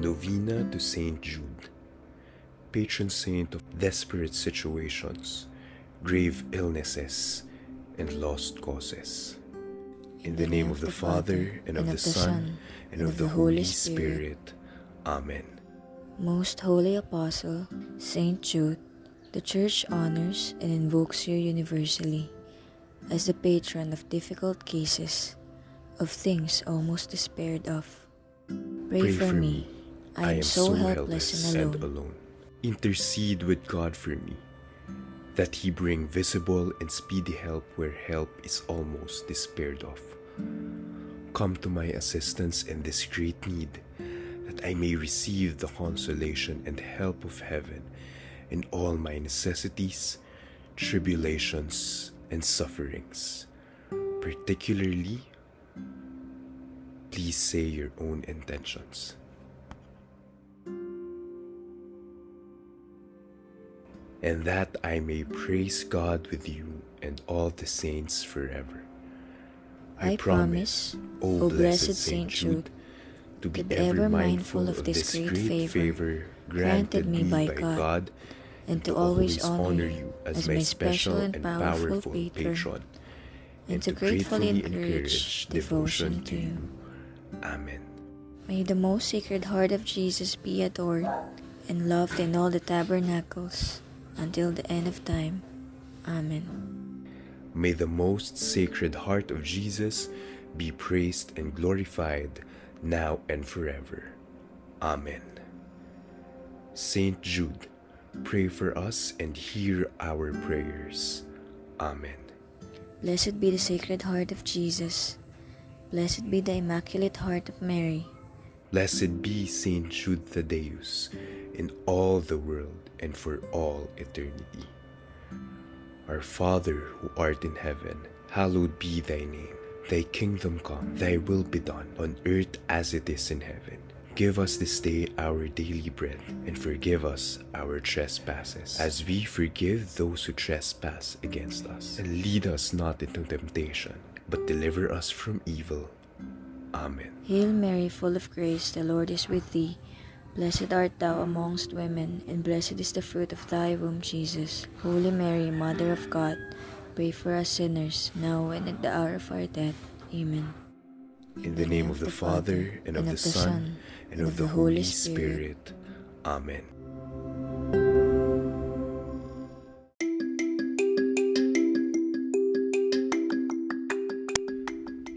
Novena to Saint Jude, patron saint of desperate situations, grave illnesses, and lost causes. In the name of the Father, and of the Son, and of the Holy Spirit. Amen. Most Holy Apostle, Saint Jude, the Church honors and invokes you universally as the patron of difficult cases, of things almost despaired of. Pray, for, me. I am so helpless and alone. Intercede with God for me, that He bring visible and speedy help where help is almost despaired of. Come to my assistance in this great need, that I may receive the consolation and help of heaven in all my necessities, tribulations, and sufferings. Particularly, please say your own intentions. And that I may praise God with you and all the saints forever. I, promise, O blessed Saint Jude, to be ever mindful of this great favor granted me by God and to always honor you as my special and powerful patron, and to gratefully encourage devotion to you. Amen. May the most sacred heart of Jesus be adored and loved in all the tabernacles until the end of time. Amen. May the most sacred heart of Jesus be praised and glorified now and forever. Amen. Saint Jude, pray for us and hear our prayers. Amen. Blessed be the Sacred Heart of Jesus. Blessed be the Immaculate Heart of Mary. Blessed be Saint Jude Thaddeus in all the world and for all eternity. Our Father who art in heaven, hallowed be thy name. Thy kingdom come, thy will be done on earth as it is in heaven. Give us this day our daily bread, and forgive us our trespasses, as we forgive those who trespass against us. And lead us not into temptation, but deliver us from evil. Amen. Hail Mary, full of grace, the Lord is with thee. Blessed art thou amongst women, and blessed is the fruit of thy womb, Jesus. Holy Mary, Mother of God, pray for us sinners, now and at the hour of our death. Amen. In the name of the Father, and of the Son, and of the Holy Spirit. Amen.